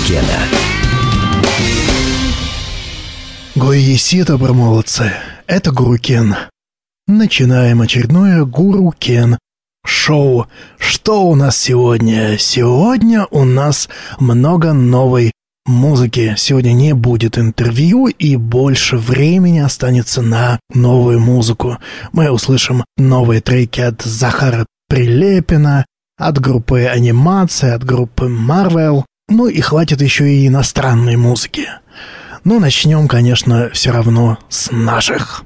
Реплика Гуру Кена. Гоесита, промолодцы, это Гуру Кен. Начинаем очередное Гуру Кен шоу. Что у нас сегодня? Сегодня у нас много новой музыки. Сегодня не будет интервью и больше времени останется на новую музыку. Мы услышим новые треки от Захара Прилепина, от группы анимации, от группы Marvel. Ну и хватит еще и иностранной музыки. Но ну, начнем, конечно, все равно с наших.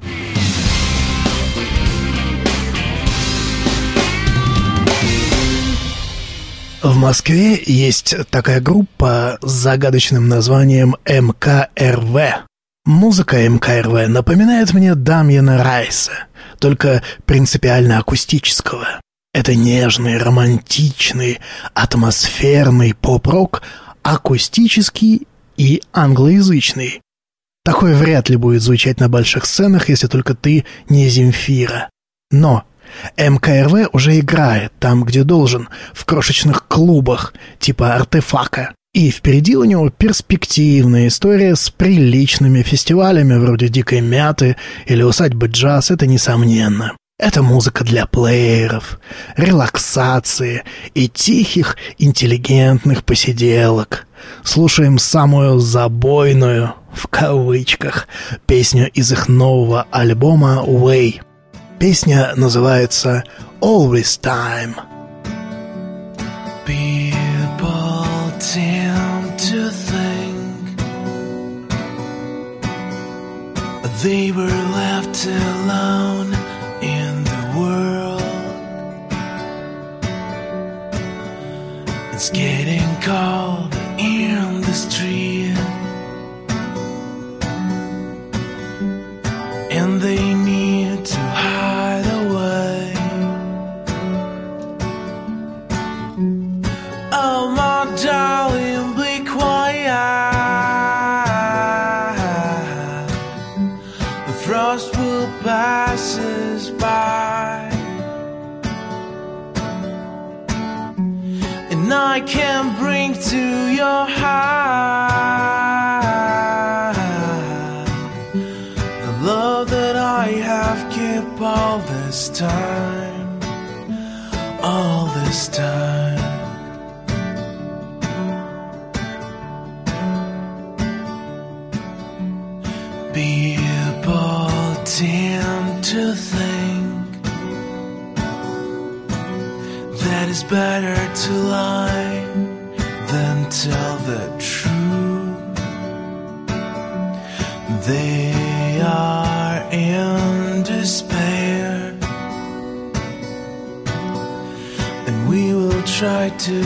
В Москве есть такая группа с загадочным названием МКРВ. Музыка МКРВ напоминает мне Дамьена Райса, только принципиально акустического. Это нежный, романтичный, атмосферный поп-рок, акустический и англоязычный. Такой вряд ли будет звучать на больших сценах, если только ты не Земфира. Но МКРВ уже играет там, где должен, в крошечных клубах, типа артефака. И впереди у него перспективная история с приличными фестивалями вроде «Дикой мяты» или «Усадьбы джаз», это несомненно. Это музыка для плееров, релаксации и тихих, интеллигентных посиделок. Слушаем самую забойную, в кавычках, песню из их нового альбома «Way». Песня называется «Always Time». They were left alone It's getting cold in the street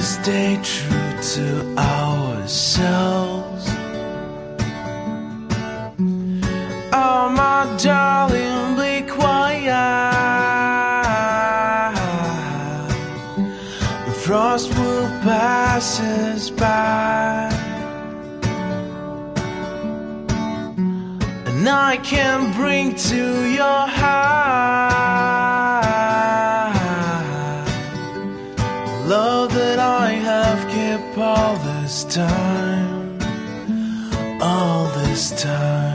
stay true to ourselves. Oh, my darling, be quiet. The frost will pass us by. And I can bring to your heart time, all this time.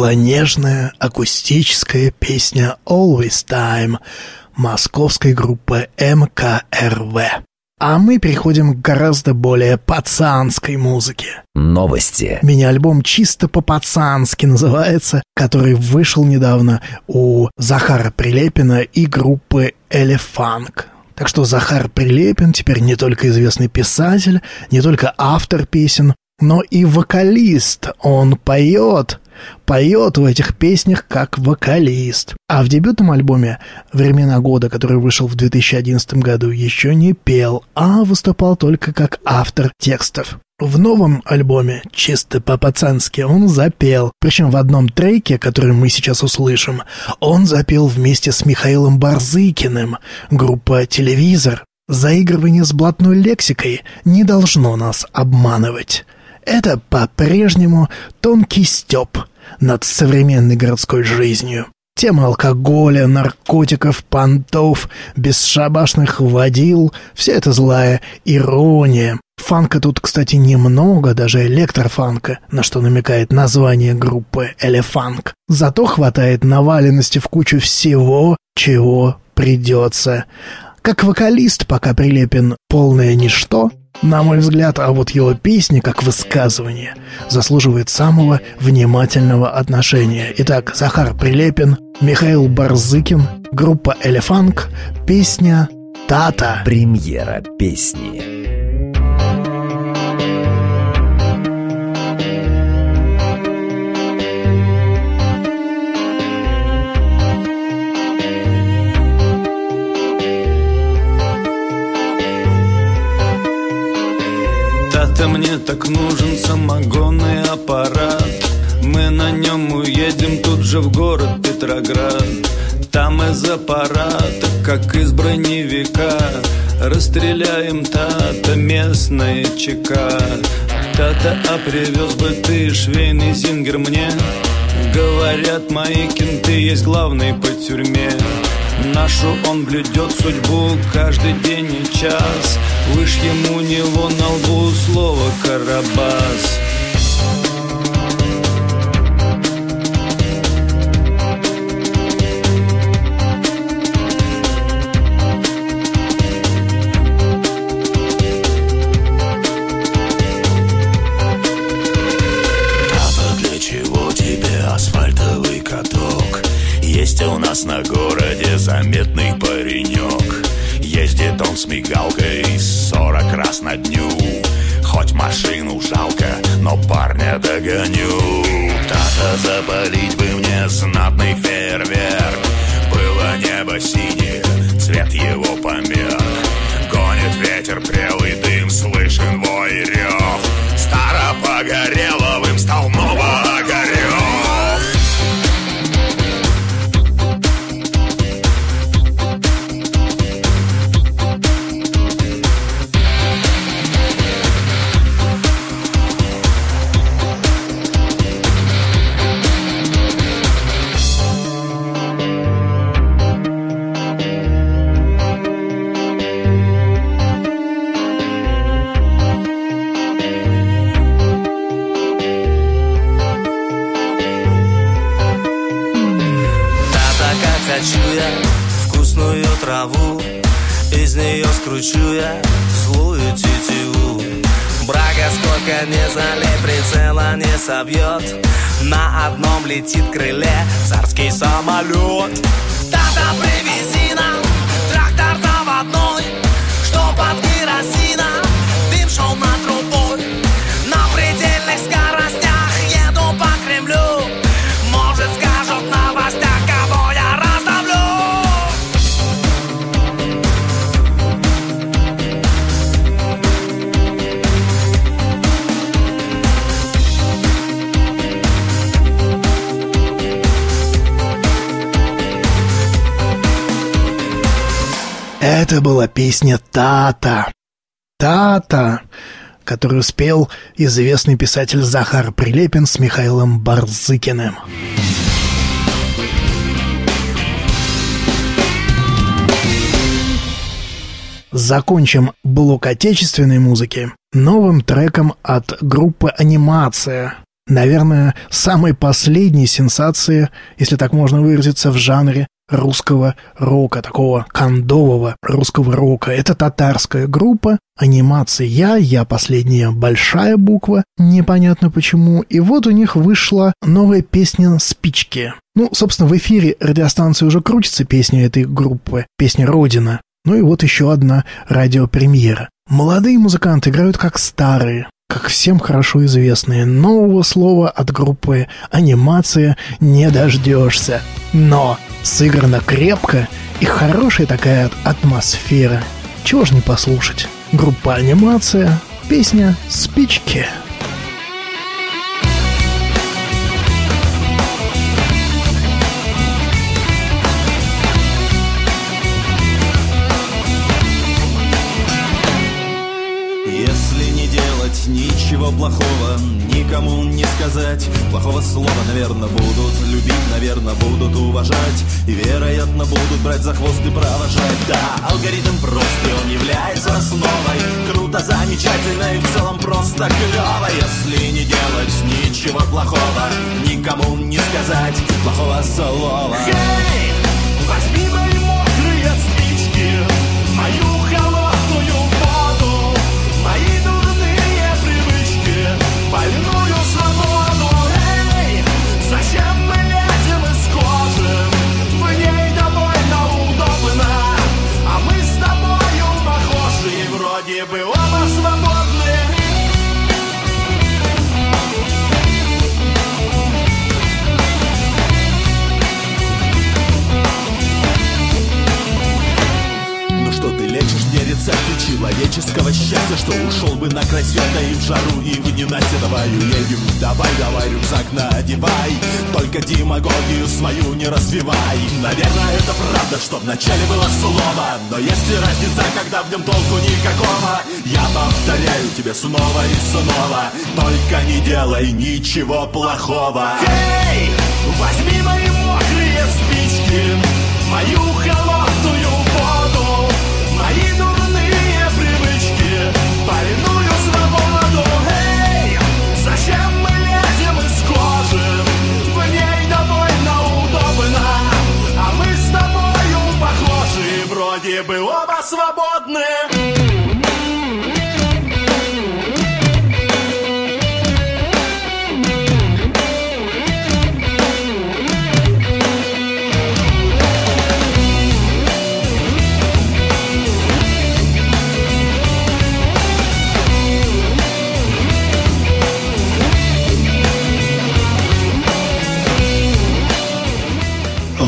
Была нежная акустическая песня «Always Time» московской группы МКРВ. А мы переходим к гораздо более пацанской музыке. Новости. Мини-альбом чисто по-пацански называется, который вышел недавно у Захара Прилепина и группы Элефанк. Так что Захар Прилепин теперь не только известный писатель, не только автор песен, но и вокалист. Он поет, поет в этих песнях как вокалист. А в дебютном альбоме «Времена года», который вышел в 2011 году, еще не пел, а выступал только как автор текстов. В новом альбоме, чисто по-пацански, он запел. Причем в одном треке, который мы сейчас услышим, он запел вместе с Михаилом Барзыкиным, группа «Телевизор». Заигрывание с блатной лексикой не должно нас обманывать. Это по-прежнему тонкий стёб над современной городской жизнью. Тема алкоголя, наркотиков, понтов, бесшабашных водил — все это злая ирония. Фанка тут, кстати, немного, даже электрофанка, на что намекает название группы «Элефанк». Зато хватает наваленности в кучу всего, чего придется. Как вокалист пока Прилепин полное ничто, на мой взгляд, а вот его песни, как высказывание, заслуживает самого внимательного отношения. Итак, Захар Прилепин, Михаил Барзыкин, группа «Элефанк», песня «Тата». Премьера песни. Так нужен самогонный аппарат. Мы на нем уедем тут же в город Петроград. Там из аппарата, как из броневика Расстреляем тата местные ЧК. Тата, а привез бы ты швейный зингер мне. Говорят, мои кенты есть главный по тюрьме. Нашу он блюдет судьбу каждый день и час Лишь ему него на лбу слово «Карабас» на дню. Хоть машину жалко, но парня догоню. Тата, запалить бы мне знатный фейерверк. Было небо синее, цвет его померк собьет На одном летит крыле царский самолет Это была песня «Тата». «Тата», которую спел известный писатель Захар Прилепин с Михаилом Барзыкиным. Закончим блок отечественной музыки новым треком от группы «Анимация». наверное, самой последней сенсации, если так можно выразиться, в жанре русского рока, такого кондового русского рока. Это татарская группа, анимация «Я», «Я» последняя большая буква, непонятно почему. И вот у них вышла новая песня «Спички». Ну, собственно, в эфире радиостанции уже крутится песня этой группы, песня «Родина». Ну и вот еще одна радиопремьера. Молодые музыканты играют как старые, как всем хорошо известные. Нового слова от группы «Анимация» не дождешься. Но сыграно крепко и хорошая такая атмосфера. Чего ж не послушать? Группа «Анимация», песня «Спички». Ничего плохого никому не сказать. Плохого слова, наверное, будут любить, наверное, будут уважать. И, вероятно, будут брать за хвост и провожать. Да, алгоритм прост, и он является основой. Круто, замечательно и в целом просто клево Если не делать ничего плохого Никому не сказать плохого слова. Hey, возьми что вначале было слово Но есть ли разница, когда в нем толку никакого. Я повторяю тебе снова и снова. Только не делай ничего плохого. Эй, возьми мои мокрые спички Мою холодную Вроде бы оба свободны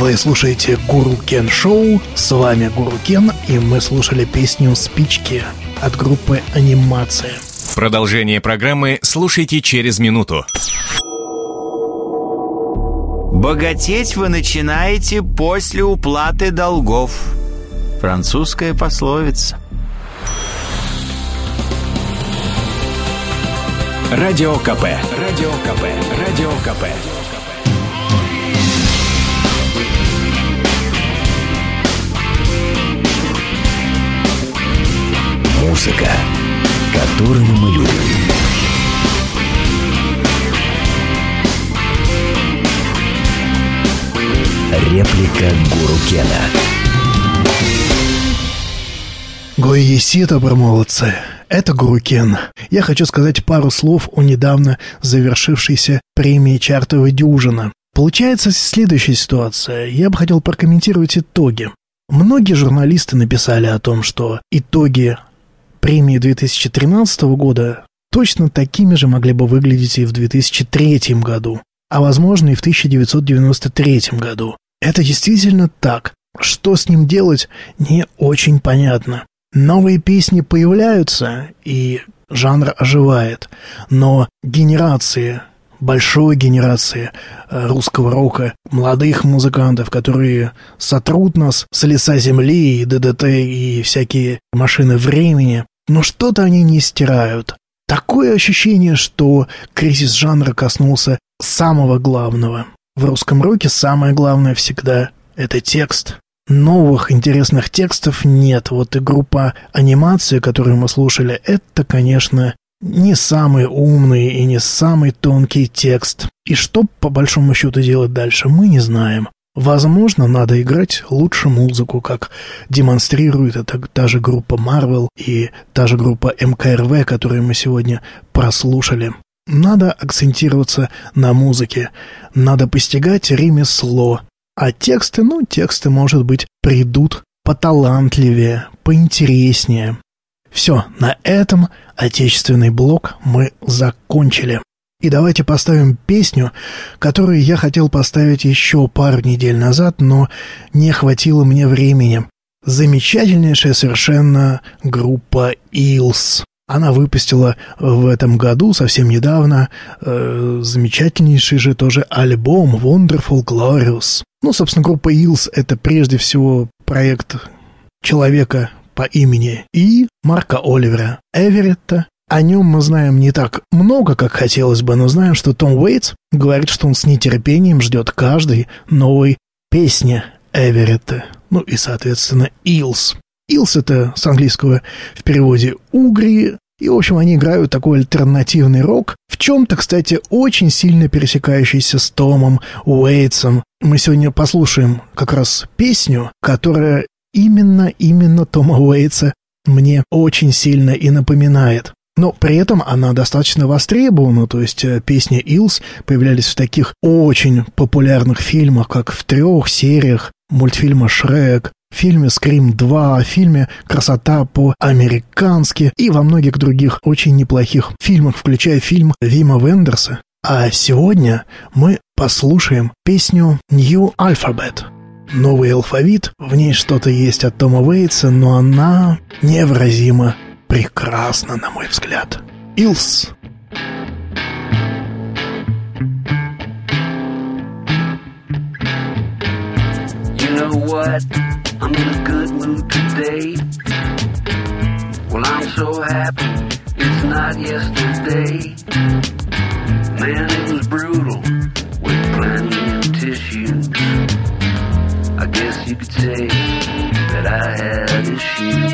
Вы слушаете Гуру Кен Шоу, с вами Гуру Кен, и мы слушали песню «Спички» от группы «Анимация». Продолжение программы слушайте через минуту. Богатеть вы начинаете после уплаты долгов. Французская пословица. Радио КП. Радио КП. Радио КП. Музыка, которую мы любим. Реплика Гуру Кена. Гоесита, промолодцы. Это Гурукен. Я хочу сказать пару слов о недавно завершившейся премии «Чартовая дюжина». Получается следующая ситуация. Я бы хотел прокомментировать итоги. Многие журналисты написали о том, что итоги премии 2013 года точно такими же могли бы выглядеть и в 2003 году, а возможно и в 1993 году. Это действительно так. Что с ним делать, не очень понятно. Новые песни появляются, и жанр оживает, но генерации, большой генерации э, русского рока, молодых музыкантов, которые сотрут нас с лица земли, и ДДТ, и всякие машины времени, но что-то они не стирают. Такое ощущение, что кризис жанра коснулся самого главного. В русском роке самое главное всегда – это текст. Новых интересных текстов нет. Вот и группа анимации, которую мы слушали, это, конечно, не самый умный и не самый тонкий текст. И что, по большому счету, делать дальше, мы не знаем. Возможно, надо играть лучше музыку, как демонстрирует это та же группа Marvel и та же группа МКРВ, которую мы сегодня прослушали. Надо акцентироваться на музыке, надо постигать ремесло, а тексты, ну, тексты, может быть, придут поталантливее, поинтереснее. Все, на этом отечественный блок мы закончили. И давайте поставим песню, которую я хотел поставить еще пару недель назад, но не хватило мне времени. Замечательнейшая совершенно группа Илс. Она выпустила в этом году, совсем недавно, э, замечательнейший же тоже альбом Wonderful Glorious. Ну, собственно, группа Илс — это прежде всего проект человека по имени И Марка Оливера Эверетта. О нем мы знаем не так много, как хотелось бы, но знаем, что Том Уэйтс говорит, что он с нетерпением ждет каждой новой песни Эверетта. Ну и, соответственно, Илс. Илс — это с английского в переводе «угри», и, в общем, они играют такой альтернативный рок, в чем-то, кстати, очень сильно пересекающийся с Томом Уэйтсом. Мы сегодня послушаем как раз песню, которая именно, именно Тома Уэйтса мне очень сильно и напоминает. Но при этом она достаточно востребована, то есть э, песни Илс появлялись в таких очень популярных фильмах, как в трех сериях мультфильма «Шрек», в фильме «Скрим 2», в фильме «Красота по-американски» и во многих других очень неплохих фильмах, включая фильм Вима Вендерса. А сегодня мы послушаем песню «New Alphabet». Новый алфавит, в ней что-то есть от Тома Уэйтса, но она невыразимо прекрасна, на мой взгляд. Илс. You know what? I'm in a good mood today. Well, I'm so happy it's not yesterday. Man, it was brutal with plenty of tissues. I guess you could say that I had issues.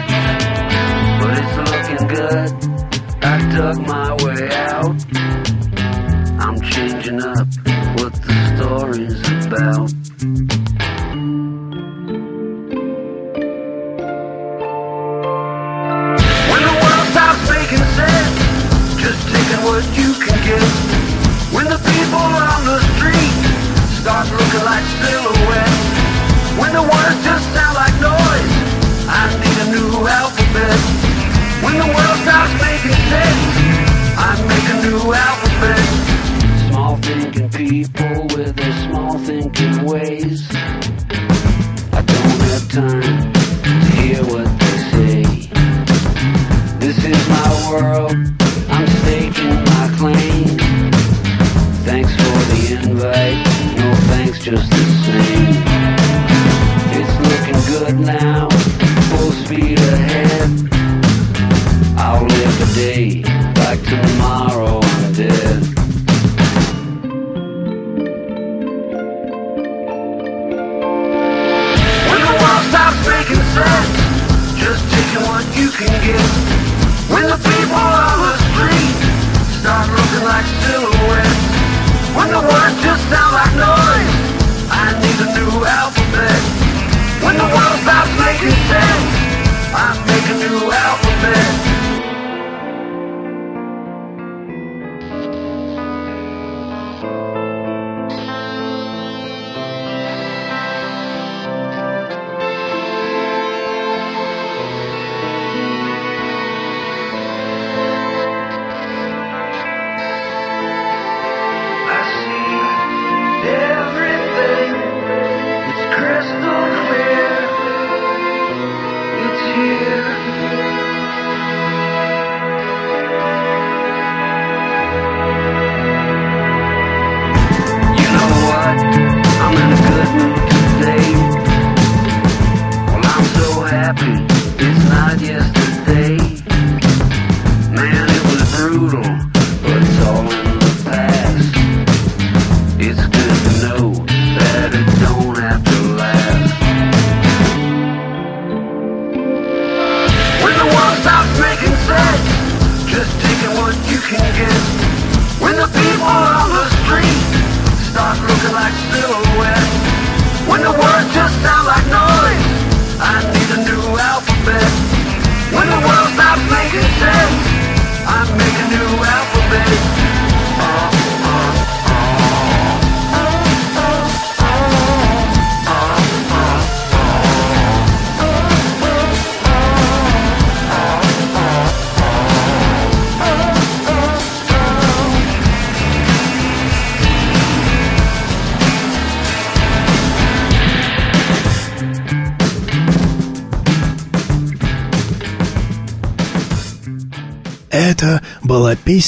ideas.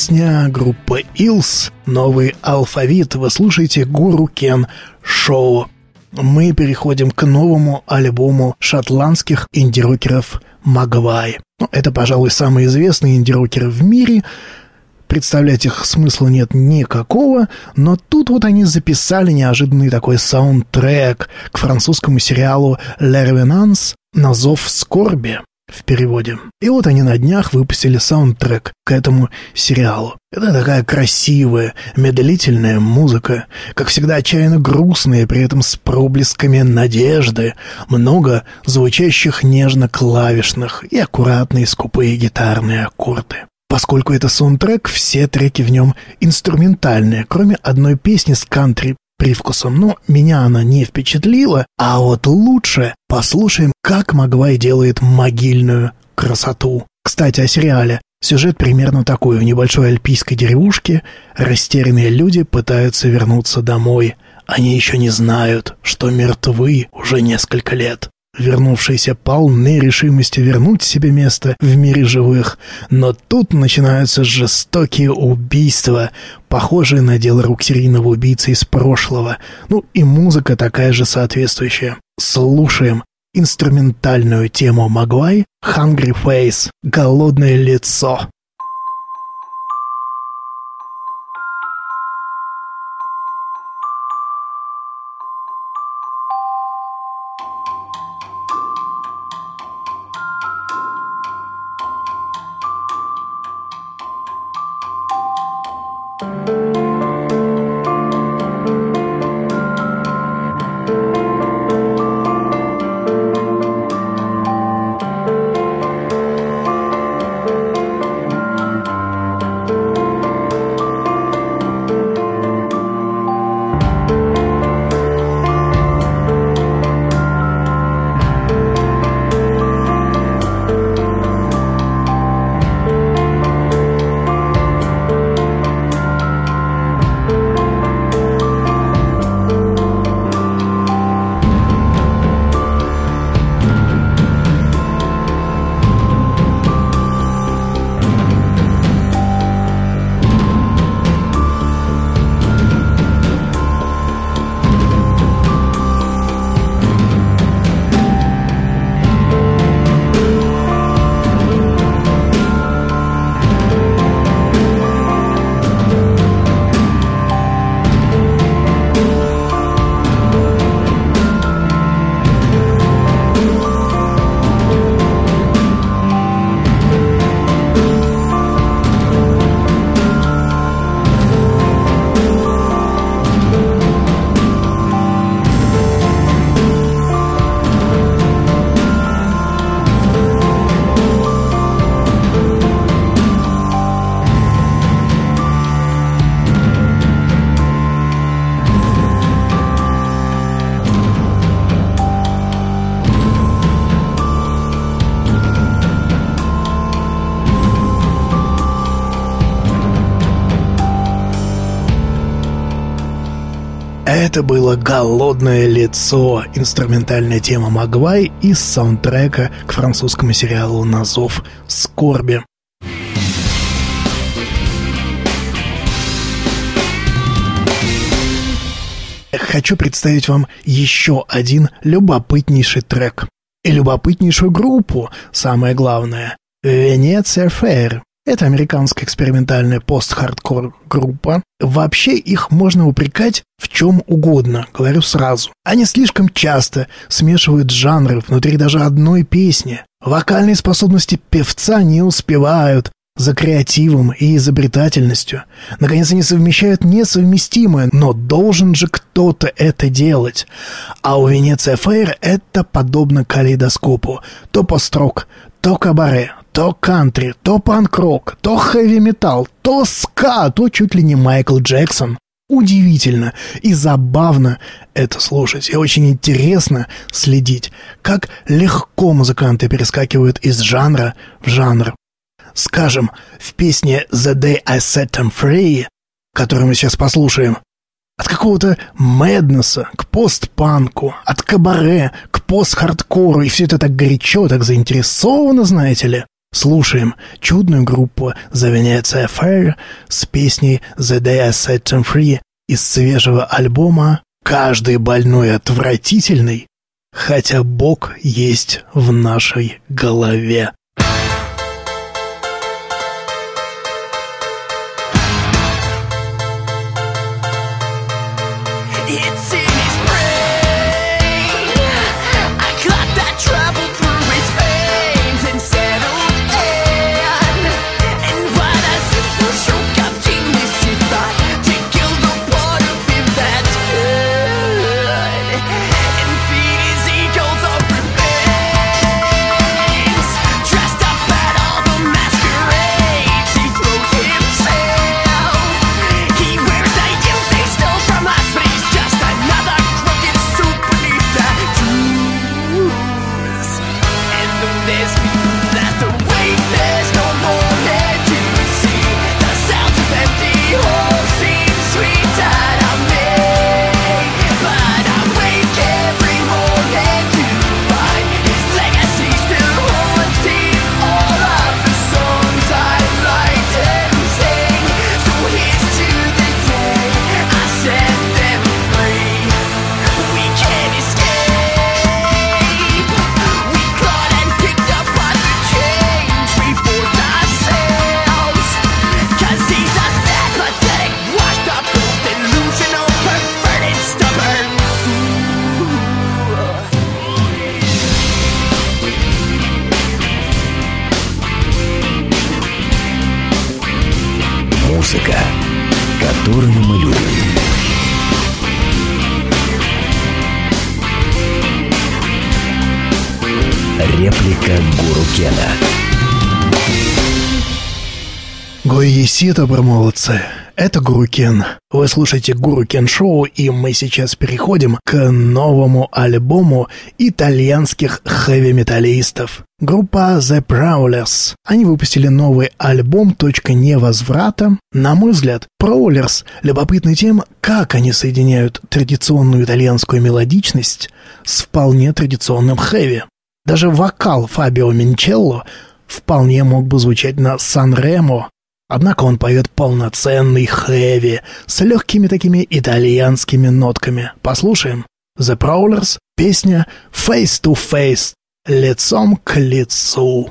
Песня группы Илс «Новый алфавит». Вы слушаете Гуру Кен Шоу. Мы переходим к новому альбому шотландских инди-рокеров Магвай. Ну, это, пожалуй, самые известные инди-рокеры в мире. Представлять их смысла нет никакого, но тут вот они записали неожиданный такой саундтрек к французскому сериалу «Ле Ревенанс» на зов скорби в переводе. И вот они на днях выпустили саундтрек к этому сериалу. Это такая красивая, медлительная музыка, как всегда отчаянно грустная, при этом с проблесками надежды, много звучащих нежно-клавишных и аккуратные скупые гитарные аккорды. Поскольку это саундтрек, все треки в нем инструментальные, кроме одной песни с кантри привкусом, но меня она не впечатлила, а вот лучше послушаем, как Магвай делает могильную красоту. Кстати, о сериале. Сюжет примерно такой. В небольшой альпийской деревушке растерянные люди пытаются вернуться домой. Они еще не знают, что мертвы уже несколько лет. Вернувшиеся полны решимости вернуть себе место в мире живых, но тут начинаются жестокие убийства, похожие на дело рук серийного убийцы из прошлого. Ну и музыка такая же соответствующая. Слушаем инструментальную тему Магвай «Hungry Face» — «Голодное лицо». Это было «Голодное лицо» — инструментальная тема Магвай из саундтрека к французскому сериалу «На зов скорби». Хочу представить вам еще один любопытнейший трек. И любопытнейшую группу, самое главное. Венеция Фэйр. Это американская экспериментальная пост-хардкор группа. Вообще их можно упрекать в чем угодно, говорю сразу. Они слишком часто смешивают жанры внутри даже одной песни. Вокальные способности певца не успевают за креативом и изобретательностью. Наконец, они совмещают несовместимое, но должен же кто-то это делать. А у Венеция Фейр это подобно калейдоскопу. То построк, то кабаре, то кантри, то панк-рок, то хэви-металл, то ска, то чуть ли не Майкл Джексон. Удивительно и забавно это слушать, и очень интересно следить, как легко музыканты перескакивают из жанра в жанр. Скажем, в песне «The Day I Set Them Free», которую мы сейчас послушаем, от какого-то мэднесса к постпанку, от кабаре к пост-хардкору, и все это так горячо, так заинтересовано, знаете ли. Слушаем чудную группу The Venezia Fair с песней The Day I Set Them Free из свежего альбома «Каждый больной отвратительный, хотя Бог есть в нашей голове». Добрые молодцы. Это Гуру Кен. Вы слушаете Гуру Кен Шоу, и мы сейчас переходим к новому альбому итальянских хэви-металлистов. Группа The Prowlers. Они выпустили новый альбом «Точка невозврата». На мой взгляд, Prowlers любопытны тем, как они соединяют традиционную итальянскую мелодичность с вполне традиционным хэви. Даже вокал Фабио Минчелло вполне мог бы звучать на Сан-Ремо Однако он поет полноценный хэви с легкими такими итальянскими нотками. Послушаем. The Prowlers, песня «Face to Face» — лицом к лицу.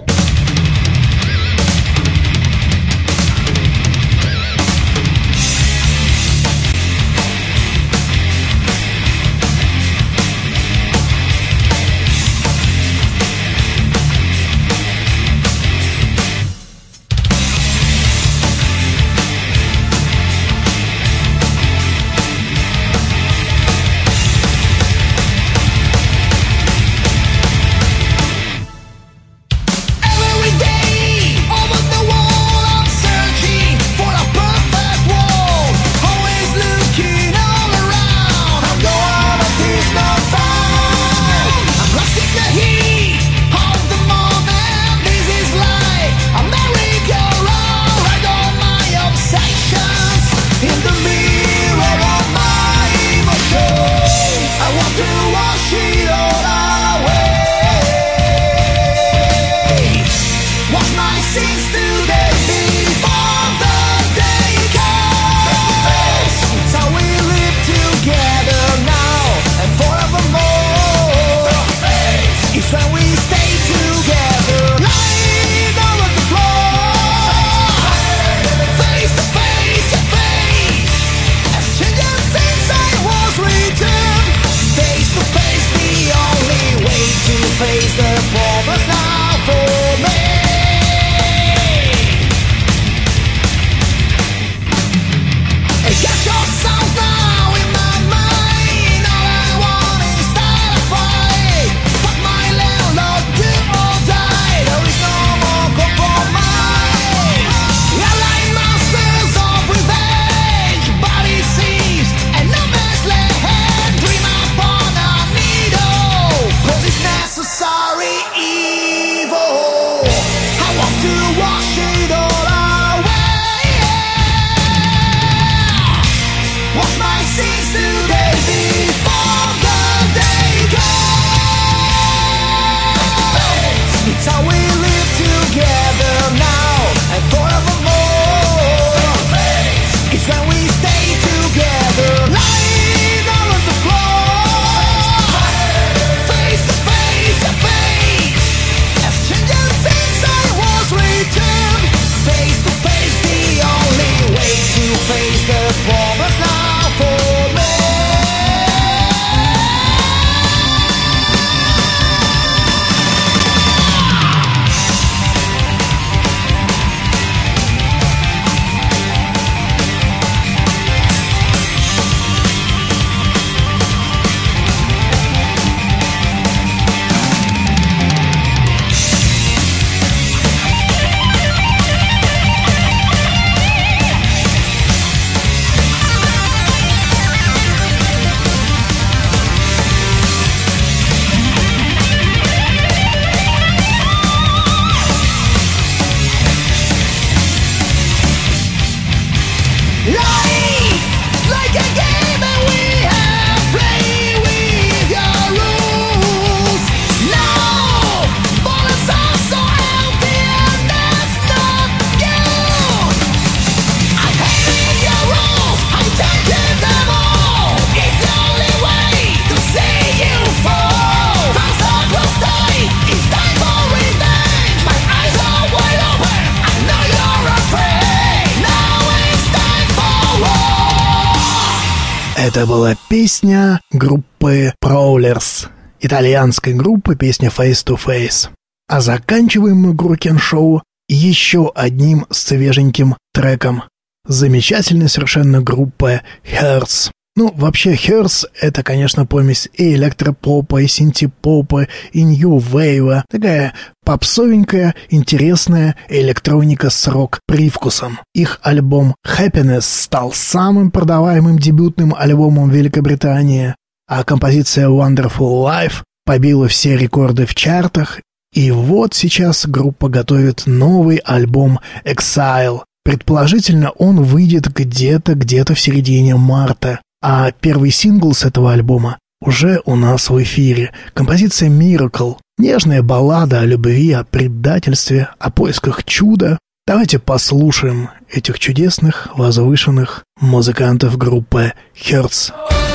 Песня группы Prowlers, итальянской группы песня Face to Face. А заканчиваем мы Гуркен Шоу еще одним свеженьким треком. Замечательная совершенно группа Hertz. Ну, вообще, Херс — это, конечно, помесь и электропопа, и синтепопа, и нью-вейва. Такая попсовенькая, интересная электроника с рок-привкусом. Их альбом «Happiness» стал самым продаваемым дебютным альбомом Великобритании, а композиция «Wonderful Life» побила все рекорды в чартах, и вот сейчас группа готовит новый альбом «Exile». Предположительно, он выйдет где-то, где-то в середине марта. А первый сингл с этого альбома уже у нас в эфире. Композиция «Miracle». Нежная баллада о любви, о предательстве, о поисках чуда. Давайте послушаем этих чудесных, возвышенных музыкантов группы «Hertz». hypnotize.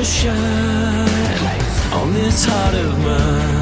Will never shine on this heart of mine.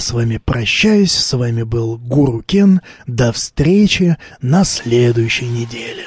С вами прощаюсь, с вами был Гуру Кен. До встречи на следующей неделе.